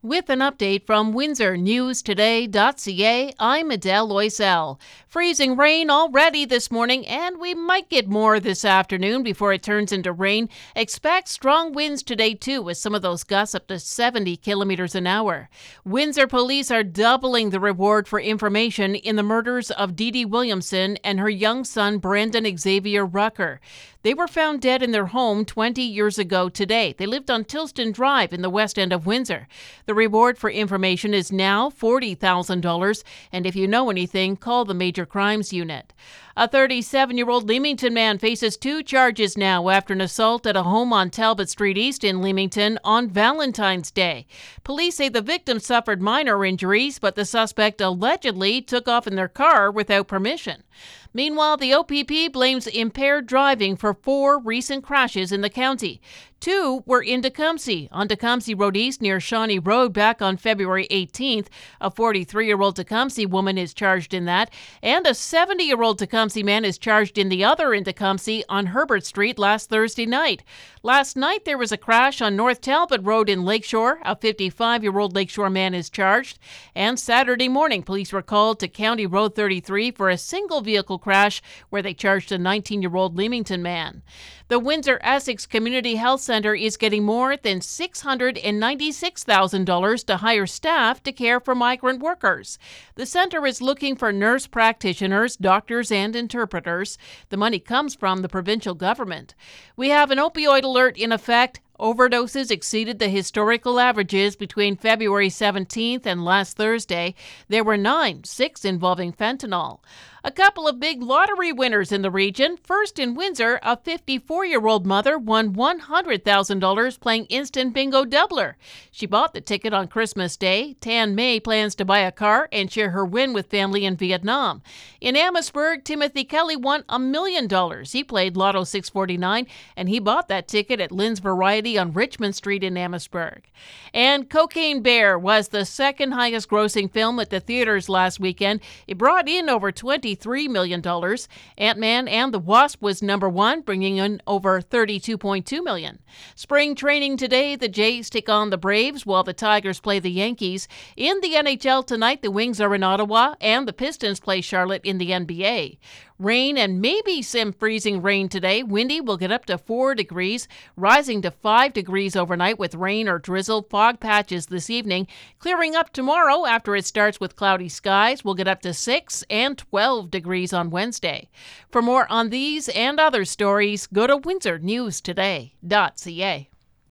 With an update from WindsorNewsToday.ca, I'm Adele Loisel. Freezing rain already this morning, and we might get more this afternoon before it turns into rain. Expect strong winds today, too, with some of those gusts up to 70 kilometers an hour. Windsor police are doubling the reward for information in the murders of Dee Dee Williamson and her young son, Brandon Xavier Rucker. They were found dead in their home 20 years ago today. They lived on Tilston Drive in the west end of Windsor. The reward for information is now $40,000, and if you know anything, call the Major Crimes Unit. A 37 year old Leamington man faces two charges now after an assault at a home on Talbot Street East in Leamington on Valentine's Day. Police say the victim suffered minor injuries, but the suspect allegedly took off in their car without permission. Meanwhile, the OPP blames impaired driving for four recent crashes in the county. Two were in Tecumseh, on Tecumseh Road East near Shawnee Road back on February 18th. A 43 year old Tecumseh woman is charged in that, and a 70 year old Tecumseh man is charged in the other in Tecumseh on Herbert Street last Thursday night. Last night, there was a crash on North Talbot Road in Lakeshore. A 55 year old Lakeshore man is charged. And Saturday morning, police were called to County Road 33 for a single vehicle crash where they charged a 19 year old Leamington man. The Windsor Essex Community Health Center is getting more than $696,000 to hire staff to care for migrant workers. The center is looking for nurse practitioners, doctors, and interpreters. The money comes from the provincial government. We have an opioid alert in effect. Overdoses exceeded the historical averages between February 17th and last Thursday. There were nine, six involving fentanyl. A couple of big lottery winners in the region. First in Windsor, a 54 year old mother won $100,000 playing Instant Bingo Doubler. She bought the ticket on Christmas Day. Tan May plans to buy a car and share her win with family in Vietnam. In Amherstburg, Timothy Kelly won a million dollars. He played Lotto 649 and he bought that ticket at Lynn's Variety on Richmond Street in Amherstburg. And Cocaine Bear was the second highest grossing film at the theaters last weekend. It brought in over 20 $53 million. Ant Man and the Wasp was number one, bringing in over 32.2 million. Spring training today, the Jays take on the Braves while the Tigers play the Yankees. In the NHL tonight, the Wings are in Ottawa and the Pistons play Charlotte in the NBA. Rain and maybe some freezing rain today. Windy will get up to 4 degrees, rising to 5 degrees overnight with rain or drizzle. Fog patches this evening. Clearing up tomorrow after it starts with cloudy skies. We'll get up to 6 and 12 degrees on Wednesday. For more on these and other stories, go to windsornewstoday.ca.